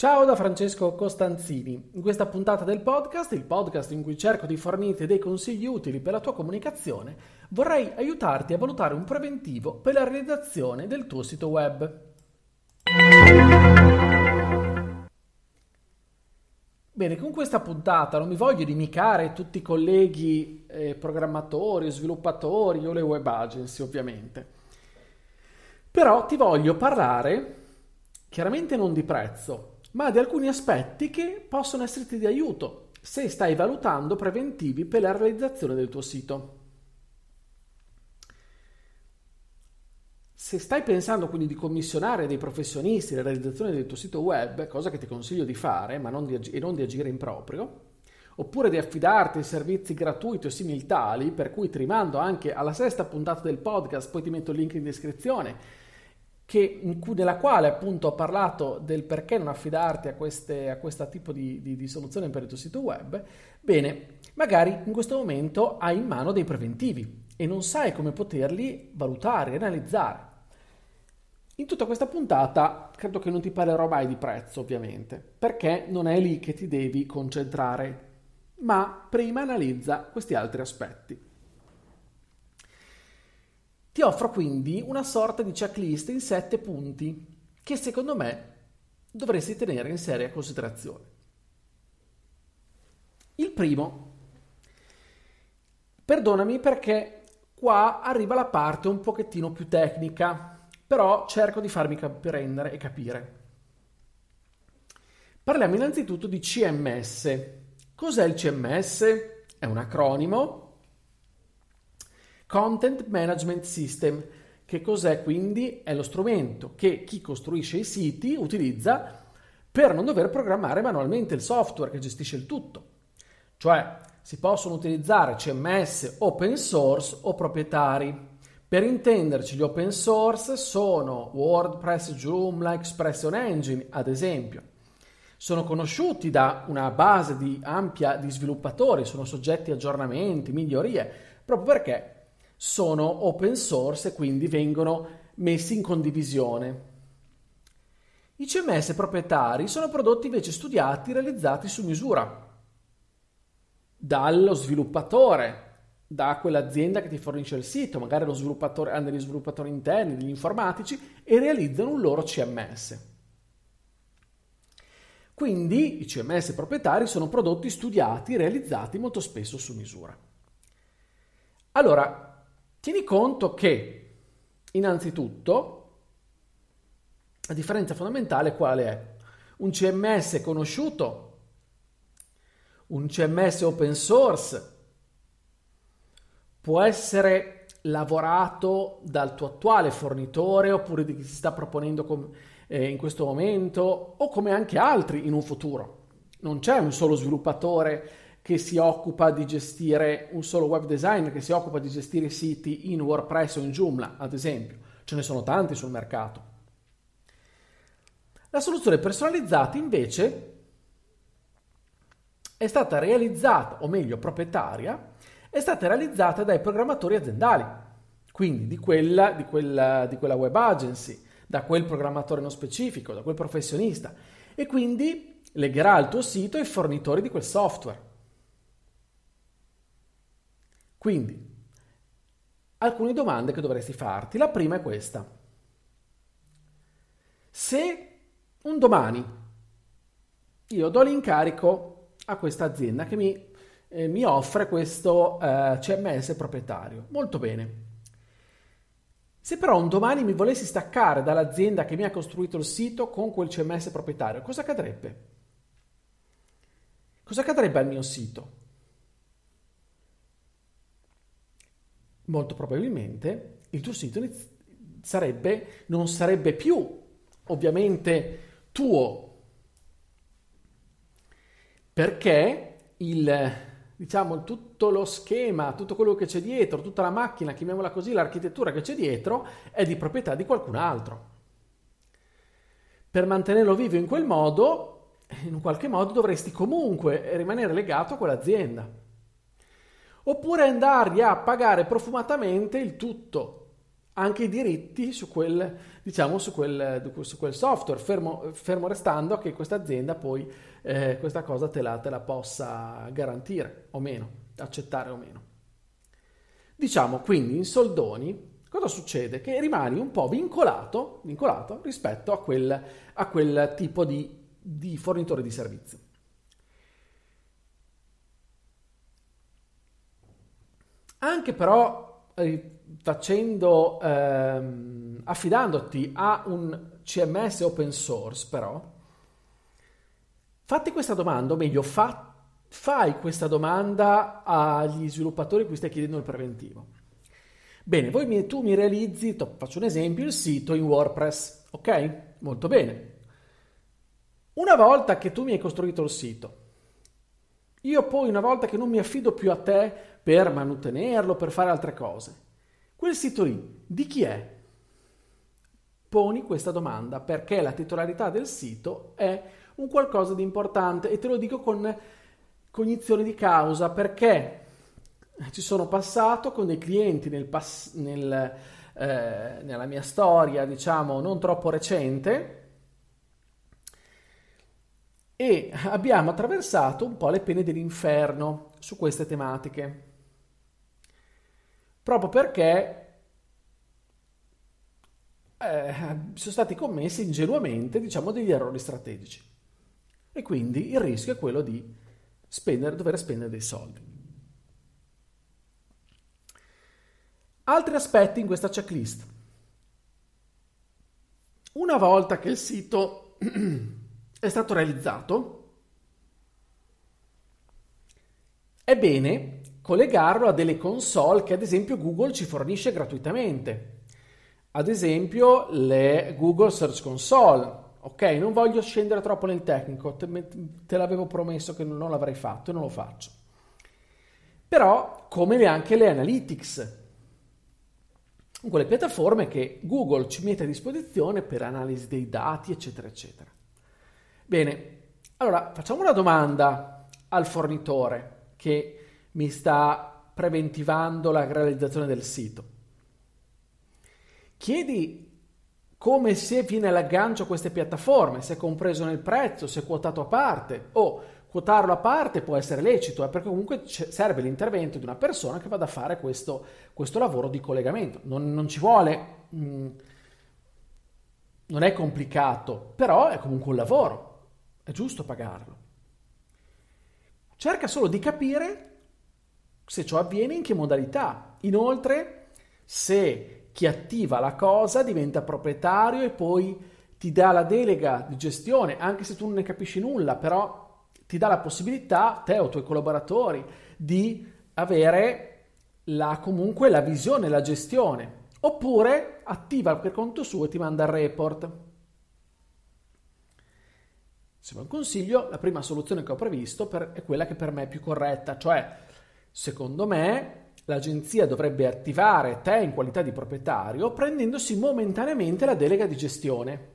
Ciao da Francesco Costanzini. In questa puntata del podcast, il podcast in cui cerco di fornirti dei consigli utili per la tua comunicazione, vorrei aiutarti a valutare un preventivo per la realizzazione del tuo sito web. Bene, con questa puntata non mi voglio inimicare tutti i colleghi eh, programmatori, sviluppatori o le web agency, ovviamente. Però ti voglio parlare, chiaramente non di prezzo, ma di alcuni aspetti che possono esserti di aiuto se stai valutando preventivi per la realizzazione del tuo sito. Se stai pensando quindi di commissionare dei professionisti la realizzazione del tuo sito web, cosa che ti consiglio di fare ma non di ag- e non di agire in proprio, oppure di affidarti servizi gratuiti o simili tali, per cui ti rimando anche alla sesta puntata del podcast, poi ti metto il link in descrizione, che, cui, nella quale appunto ho parlato del perché non affidarti a, queste, a questo tipo di, di, di soluzione per il tuo sito web, bene, magari in questo momento hai in mano dei preventivi e non sai come poterli valutare, analizzare. In tutta questa puntata credo che non ti parlerò mai di prezzo, ovviamente, perché non è lì che ti devi concentrare, ma prima analizza questi altri aspetti. Ti offro quindi una sorta di checklist in sette punti che secondo me dovresti tenere in seria considerazione. Il primo, perdonami perché qua arriva la parte un pochettino più tecnica, però cerco di farmi comprendere e capire. Parliamo innanzitutto di CMS. Cos'è il CMS? È un acronimo Content Management System. Che cos'è quindi? È lo strumento che chi costruisce i siti utilizza per non dover programmare manualmente il software che gestisce il tutto. Cioè si possono utilizzare CMS open source o proprietari. Per intenderci, gli open source sono WordPress, Joomla, Expression Engine, ad esempio. Sono conosciuti da una base di ampia di sviluppatori, sono soggetti a aggiornamenti, migliorie, proprio perché sono open source e quindi vengono messi in condivisione. I CMS proprietari sono prodotti invece studiati e realizzati su misura dallo sviluppatore, da quell'azienda che ti fornisce il sito, magari lo sviluppatore, hanno degli sviluppatori interni, degli informatici e realizzano un loro CMS. Quindi i CMS proprietari sono prodotti studiati e realizzati molto spesso su misura. Allora, Tieni conto che, innanzitutto, la differenza fondamentale quale è? Un CMS conosciuto, un CMS open source, può essere lavorato dal tuo attuale fornitore oppure di chi si sta proponendo com- eh, in questo momento o come anche altri in un futuro. Non c'è un solo sviluppatore che si occupa di gestire un solo web designer che si occupa di gestire siti in WordPress o in Joomla, ad esempio. Ce ne sono tanti sul mercato. La soluzione personalizzata invece è stata realizzata, o meglio proprietaria, è stata realizzata dai programmatori aziendali, quindi di quella, di quella, di quella web agency, da quel programmatore non specifico, da quel professionista e quindi legherà il tuo sito ai fornitori di quel software. Quindi, alcune domande che dovresti farti. La prima è questa. Se un domani io do l'incarico a questa azienda che mi, eh, mi offre questo eh, CMS proprietario, molto bene. Se però un domani mi volessi staccare dall'azienda che mi ha costruito il sito con quel CMS proprietario, cosa accadrebbe? Cosa accadrebbe al mio sito? Molto probabilmente il tuo sito sarebbe, non sarebbe più ovviamente tuo perché il diciamo, tutto lo schema, tutto quello che c'è dietro, tutta la macchina, chiamiamola così, l'architettura che c'è dietro, è di proprietà di qualcun altro. Per mantenerlo vivo in quel modo, in un qualche modo dovresti comunque rimanere legato a quell'azienda. Oppure andargli a pagare profumatamente il tutto, anche i diritti su quel, diciamo, su quel, su quel software, fermo, fermo, restando che questa azienda poi eh, questa cosa te la, te la possa garantire o meno, accettare o meno. Diciamo quindi in soldoni cosa succede? Che rimani un po' vincolato, vincolato rispetto a quel, a quel tipo di, di fornitore di servizio. Anche però facendo, ehm, affidandoti a un CMS open source, però, fatti questa domanda, o meglio, fa, fai questa domanda agli sviluppatori cui stai chiedendo il preventivo. Bene, mi, tu mi realizzi, to, faccio un esempio, il sito in WordPress, ok? Molto bene. Una volta che tu mi hai costruito il sito, io poi una volta che non mi affido più a te per mantenerlo, per fare altre cose, Quel sito lì di chi è? Poni questa domanda perché la titolarità del sito è un qualcosa di importante e te lo dico con cognizione di causa perché ci sono passato con dei clienti nel pass- nel, eh, nella mia storia, diciamo, non troppo recente e abbiamo attraversato un po' le pene dell'inferno su queste tematiche proprio perché eh, sono stati commessi ingenuamente, diciamo, degli errori strategici. E quindi il rischio è quello di spendere, dover spendere dei soldi. Altri aspetti in questa checklist. Una volta che il sito è stato realizzato, è bene collegarlo a delle console che ad esempio Google ci fornisce gratuitamente. Ad esempio le Google Search Console. Ok, non voglio scendere troppo nel tecnico, te, te l'avevo promesso che non l'avrei fatto e non lo faccio. Però, come anche le Analytics, quelle piattaforme che Google ci mette a disposizione per analisi dei dati, eccetera, eccetera. Bene, allora facciamo una domanda al fornitore che mi sta preventivando la realizzazione del sito. Chiedi come se viene all'aggancio queste piattaforme, se è compreso nel prezzo, se è quotato a parte o quotarlo a parte può essere lecito, eh, perché comunque serve l'intervento di una persona che vada a fare questo, questo lavoro di collegamento. Non, non ci vuole, mh, mm, non è complicato, però è comunque un lavoro, è giusto pagarlo. Cerca solo di capire se ciò avviene in che modalità. Inoltre, se chi attiva la cosa diventa proprietario e poi ti dà la delega di gestione, anche se tu non ne capisci nulla, però ti dà la possibilità, te o i tuoi collaboratori, di avere la, comunque la visione, la gestione. Oppure attiva per conto suo e ti manda il report. Se vuoi un consiglio, la prima soluzione che ho previsto per, è quella che per me è più corretta, cioè Secondo me, l'agenzia dovrebbe attivare te in qualità di proprietario prendendosi momentaneamente la delega di gestione.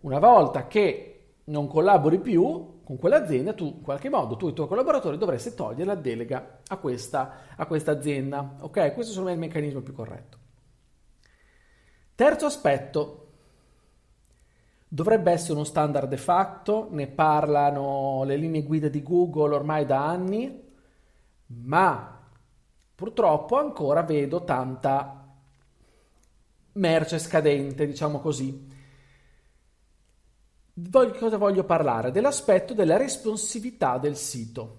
Una volta che non collabori più con quell'azienda, tu in qualche modo, tu e i tuoi collaboratori dovreste togliere la delega a questa, a questa azienda. Ok? Questo secondo me è il meccanismo più corretto. Terzo aspetto, dovrebbe essere uno standard de facto, ne parlano le linee guida di Google ormai da anni, ma purtroppo ancora vedo tanta merce scadente, diciamo così. Di cosa voglio parlare? Dell'aspetto della responsività del sito.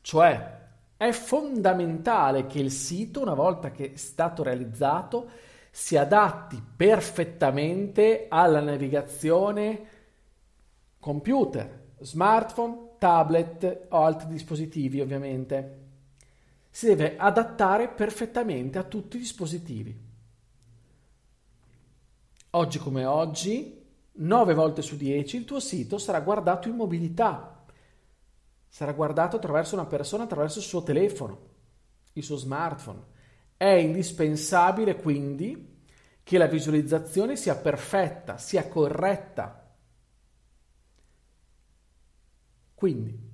Cioè, è fondamentale che il sito, una volta che è stato realizzato, si adatti perfettamente alla navigazione computer, smartphone, tablet o altri dispositivi ovviamente. Si deve adattare perfettamente a tutti i dispositivi. Oggi come oggi, 9 volte su 10 il tuo sito sarà guardato in mobilità. sarà guardato attraverso una persona, attraverso il suo telefono, il suo smartphone. È indispensabile quindi che la visualizzazione sia perfetta, sia corretta. Quindi,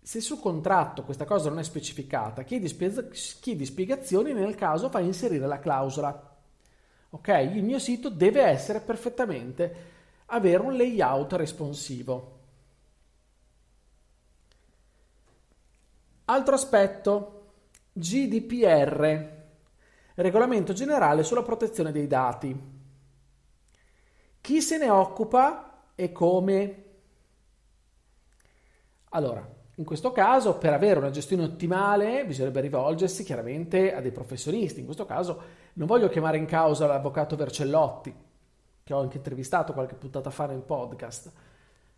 se sul contratto questa cosa non è specificata, chiedi, chiedi spiegazioni nel caso fai inserire la clausola. Ok? Il mio sito deve essere perfettamente avere un layout responsivo. Altro aspetto, GDPR, Regolamento generale sulla protezione dei dati. Chi se ne occupa e come? Allora, in questo caso, per avere una gestione ottimale, bisognerebbe rivolgersi chiaramente a dei professionisti. In questo caso non voglio chiamare in causa l'avvocato Vercellotti, che ho anche intervistato qualche puntata fa nel podcast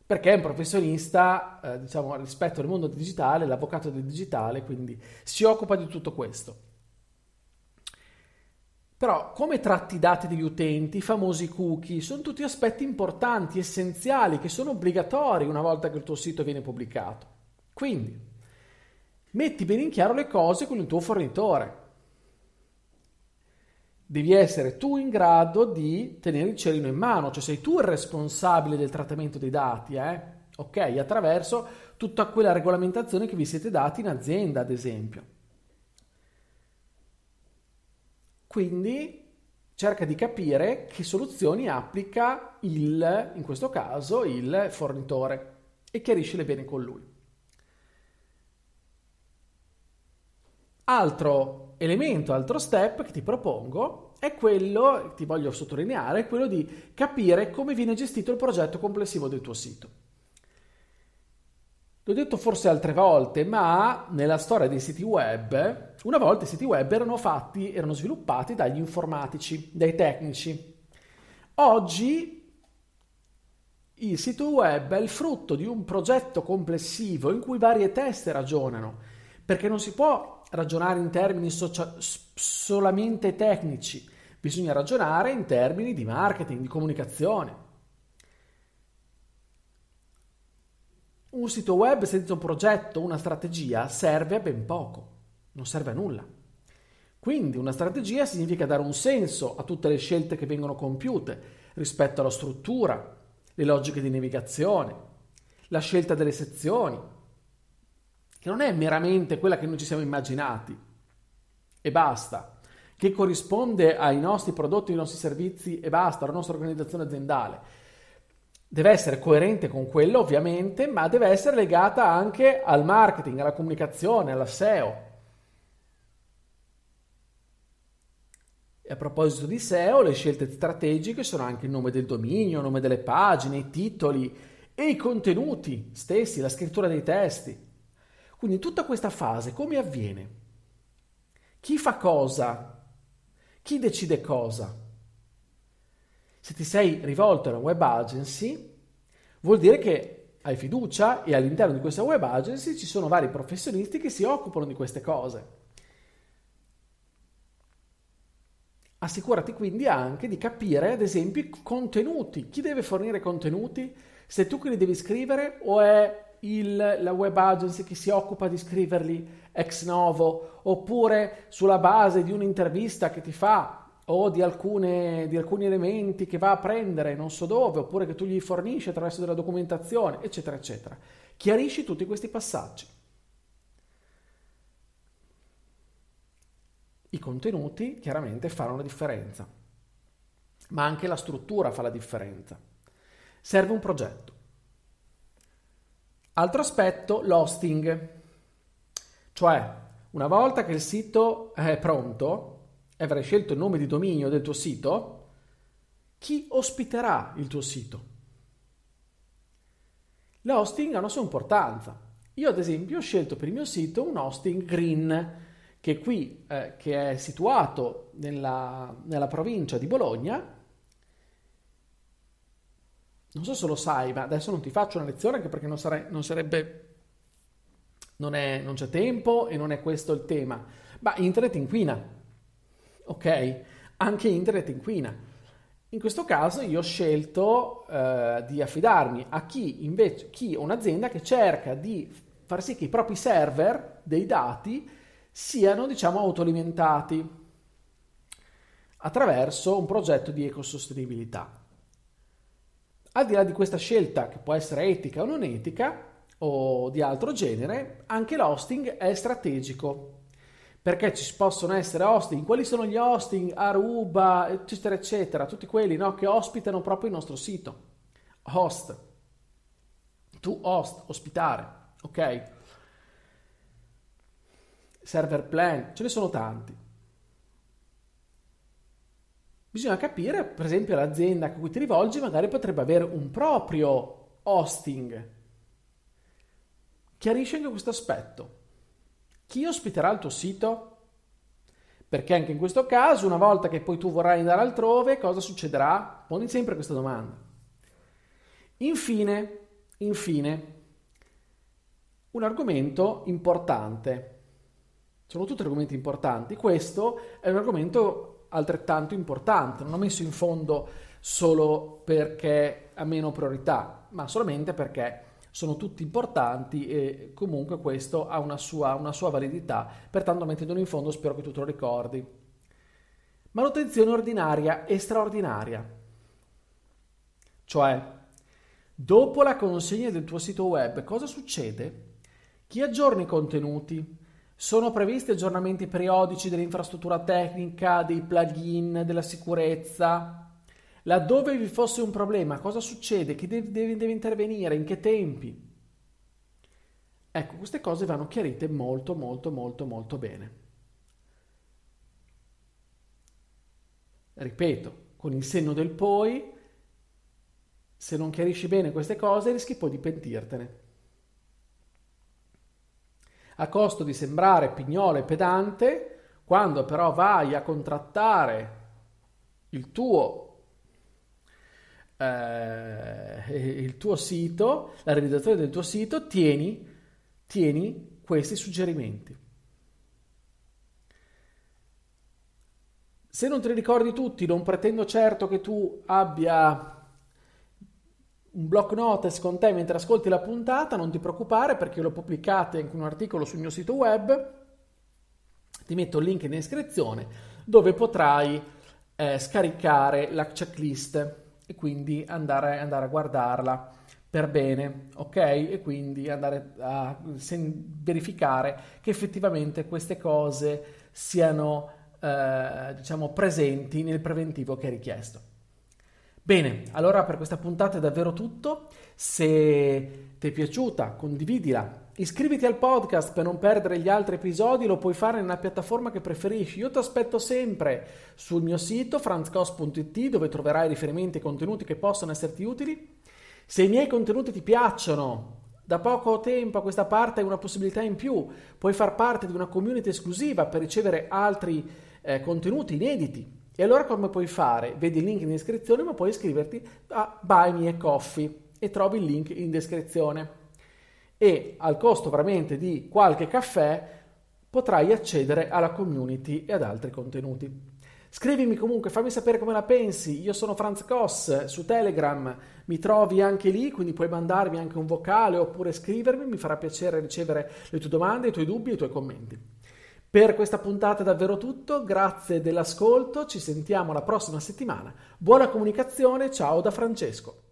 perché è un professionista, eh, diciamo, rispetto al mondo digitale, l'avvocato del digitale, quindi si occupa di tutto questo. Però come tratti i dati degli utenti, i famosi cookie, sono tutti aspetti importanti, essenziali, che sono obbligatori una volta che il tuo sito viene pubblicato. Quindi, metti bene in chiaro le cose con il tuo fornitore. Devi essere tu in grado di tenere il cerino in mano, cioè sei tu il responsabile del trattamento dei dati, eh? ok? Attraverso tutta quella regolamentazione che vi siete dati in azienda, ad esempio. Quindi cerca di capire che soluzioni applica il, in questo caso, il fornitore e chiariscile bene con lui. Altro elemento, altro step che ti propongo è quello, ti voglio sottolineare, è quello di capire come viene gestito il progetto complessivo del tuo sito. L'ho detto forse altre volte, ma nella storia dei siti web, una volta i siti web erano fatti, erano sviluppati dagli informatici, dai tecnici. Oggi il sito web è il frutto di un progetto complessivo in cui varie teste ragionano, perché non si può ragionare in termini socia- solamente tecnici, bisogna ragionare in termini di marketing, di comunicazione. Un sito web senza un progetto, una strategia, serve a ben poco, non serve a nulla. Quindi una strategia significa dare un senso a tutte le scelte che vengono compiute rispetto alla struttura, le logiche di navigazione, la scelta delle sezioni, che non è meramente quella che noi ci siamo immaginati. E basta, che corrisponde ai nostri prodotti, ai nostri servizi e basta, alla nostra organizzazione aziendale deve essere coerente con quello ovviamente, ma deve essere legata anche al marketing, alla comunicazione, alla SEO. E a proposito di SEO, le scelte strategiche sono anche il nome del dominio, il nome delle pagine, i titoli e i contenuti stessi, la scrittura dei testi. Quindi tutta questa fase come avviene? Chi fa cosa? Chi decide cosa? Se ti sei rivolto a una web agency, vuol dire che hai fiducia e all'interno di questa web agency ci sono vari professionisti che si occupano di queste cose. Assicurati quindi anche di capire, ad esempio, i contenuti. Chi deve fornire contenuti? Se tu che li devi scrivere o è il, la web agency che si occupa di scriverli ex novo oppure sulla base di un'intervista che ti fa o di, alcune, di, alcuni elementi che va a prendere non so dove, oppure che tu gli fornisci attraverso della documentazione, eccetera, eccetera. Chiarisci tutti questi passaggi. I contenuti chiaramente fanno la differenza, ma anche la struttura fa la differenza. Serve un progetto. Altro aspetto, l'hosting. Cioè, una volta che il sito è pronto, e avrai scelto il nome di dominio del tuo sito, chi ospiterà il tuo sito? L'hosting ha una sua importanza. Io ad esempio ho scelto per il mio sito un hosting green che qui eh, che è situato nella, nella, provincia di Bologna. Non so se lo sai, ma adesso non ti faccio una lezione anche perché non, sare, non sarebbe... Non, è, non c'è tempo e non è questo il tema. Ma internet inquina ok? Anche internet inquina. In questo caso io ho scelto eh, di affidarmi a chi invece, chi un'azienda che cerca di far sì che i propri server dei dati siano, diciamo, autoalimentati attraverso un progetto di ecosostenibilità. Al di là di questa scelta, che può essere etica o non etica, o di altro genere, anche l'hosting è strategico. Perché ci possono essere hosting, quali sono gli hosting, Aruba, eccetera, eccetera, tutti quelli no, che ospitano proprio il nostro sito. Host, to host, ospitare, ok? Server plan, ce ne sono tanti. Bisogna capire, per esempio, l'azienda a cui ti rivolgi magari potrebbe avere un proprio hosting. Chiarisci anche questo aspetto. Chi ospiterà il tuo sito? Perché anche in questo caso, una volta che poi tu vorrai andare altrove, cosa succederà? Poni sempre questa domanda. Infine, infine, un argomento importante. Sono tutti argomenti importanti. Questo è un argomento altrettanto importante. Non ho messo in fondo solo perché ha meno priorità, ma solamente perché sono tutti importanti e comunque questo ha una sua, una sua validità. Pertanto mettendolo in fondo spero che tu te lo ricordi. Manutenzione ordinaria e straordinaria. Cioè, dopo la consegna del tuo sito web, cosa succede? Chi aggiorna i contenuti? Sono previsti aggiornamenti periodici dell'infrastruttura tecnica, dei plugin, della sicurezza? Laddove vi fosse un problema, cosa succede? Chi deve, deve, deve intervenire? In che tempi? Ecco, queste cose vanno chiarite molto, molto, molto, molto bene. Ripeto, con il senno del poi, se non chiarisci bene queste cose, rischi poi di pentirtene a costo di sembrare pignolo e pedante, quando però vai a contrattare il tuo, eh, il tuo sito, la realizzazione del tuo sito, tieni, tieni questi suggerimenti. Se non te li ricordi tutti, non pretendo certo che tu abbia un block notes con te mentre ascolti la puntata, non ti preoccupare perché l'ho pubblicata in un articolo sul mio sito web, ti metto il link in descrizione dove potrai eh, scaricare la checklist e quindi andare, andare, a guardarla per bene, ok? E quindi andare a sen- verificare che effettivamente queste cose siano eh, diciamo presenti nel preventivo che è richiesto. Bene, allora per questa puntata è davvero tutto. Se ti è piaciuta, condividila. Iscriviti al podcast per non perdere gli altri episodi, lo puoi fare nella piattaforma che preferisci. Io ti aspetto sempre sul mio sito franzcos.it dove troverai riferimenti e contenuti che possono esserti utili. Se i miei contenuti ti piacciono, da poco tempo a questa parte hai una possibilità in più, puoi far parte di una community esclusiva per ricevere altri eh, contenuti inediti e allora come puoi fare? Vedi il link in descrizione, ma puoi iscriverti a Buy Me a Coffee e trovi il link in descrizione. E al costo veramente di qualche caffè potrai accedere alla community e ad altri contenuti. Scrivimi comunque, fammi sapere come la pensi. Io sono Franz Koss su Telegram, mi trovi anche lì, quindi puoi mandarmi anche un vocale oppure scrivermi, mi farà piacere ricevere le tue domande, i tuoi dubbi e i tuoi commenti. Per questa puntata è davvero tutto, grazie dell'ascolto, ci sentiamo la prossima settimana. Buona comunicazione, ciao da Francesco.